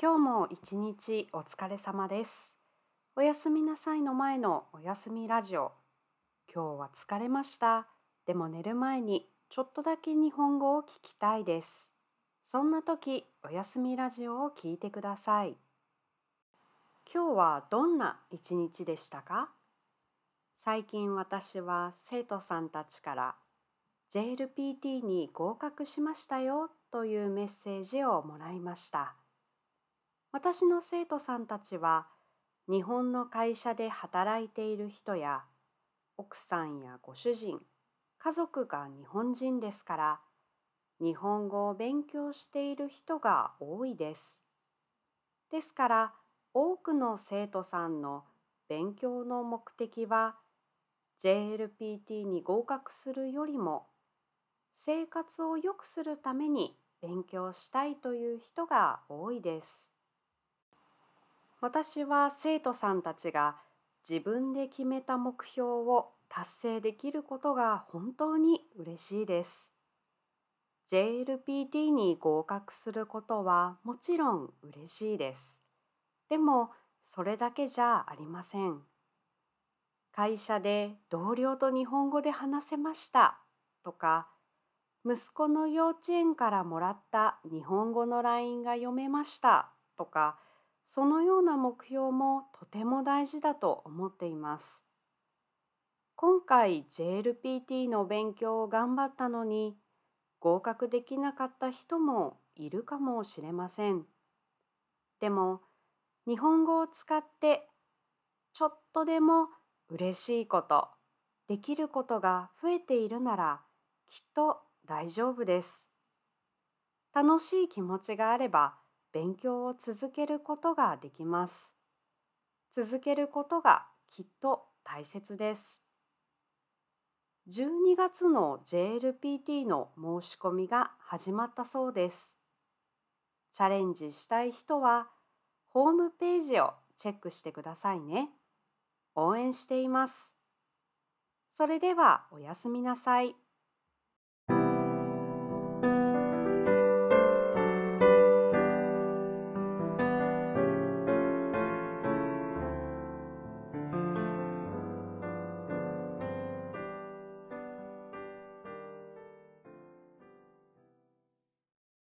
今日も一日お疲れ様です。おやすみなさいの前のおやすみラジオ。今日は疲れました。でも寝る前にちょっとだけ日本語を聞きたいです。そんな時、おやすみラジオを聞いてください。今日はどんな一日でしたか？最近私は生徒さんたちから JLPT に合格しましたよというメッセージをもらいました。私の生徒さんたちは日本の会社で働いている人や奥さんやご主人家族が日本人ですから日本語を勉強している人が多いです。ですから多くの生徒さんの勉強の目的は JLPT に合格するよりも生活を良くするために勉強したいという人が多いです。私は生徒さんたちが自分で決めた目標を達成できることが本当に嬉しいです。JLPT に合格することはもちろん嬉しいです。でもそれだけじゃありません。会社で同僚と日本語で話せましたとか息子の幼稚園からもらった日本語の LINE が読めましたとかそのような目標もとても大事だと思っています。今回 JLPT の勉強を頑張ったのに合格できなかった人もいるかもしれません。でも日本語を使ってちょっとでも嬉しいことできることが増えているならきっと大丈夫です。楽しい気持ちがあれば勉強を続けることができます。続けることがきっと大切です。12月の JLPT の申し込みが始まったそうです。チャレンジしたい人はホームページをチェックしてくださいね。応援しています。それではおやすみなさい。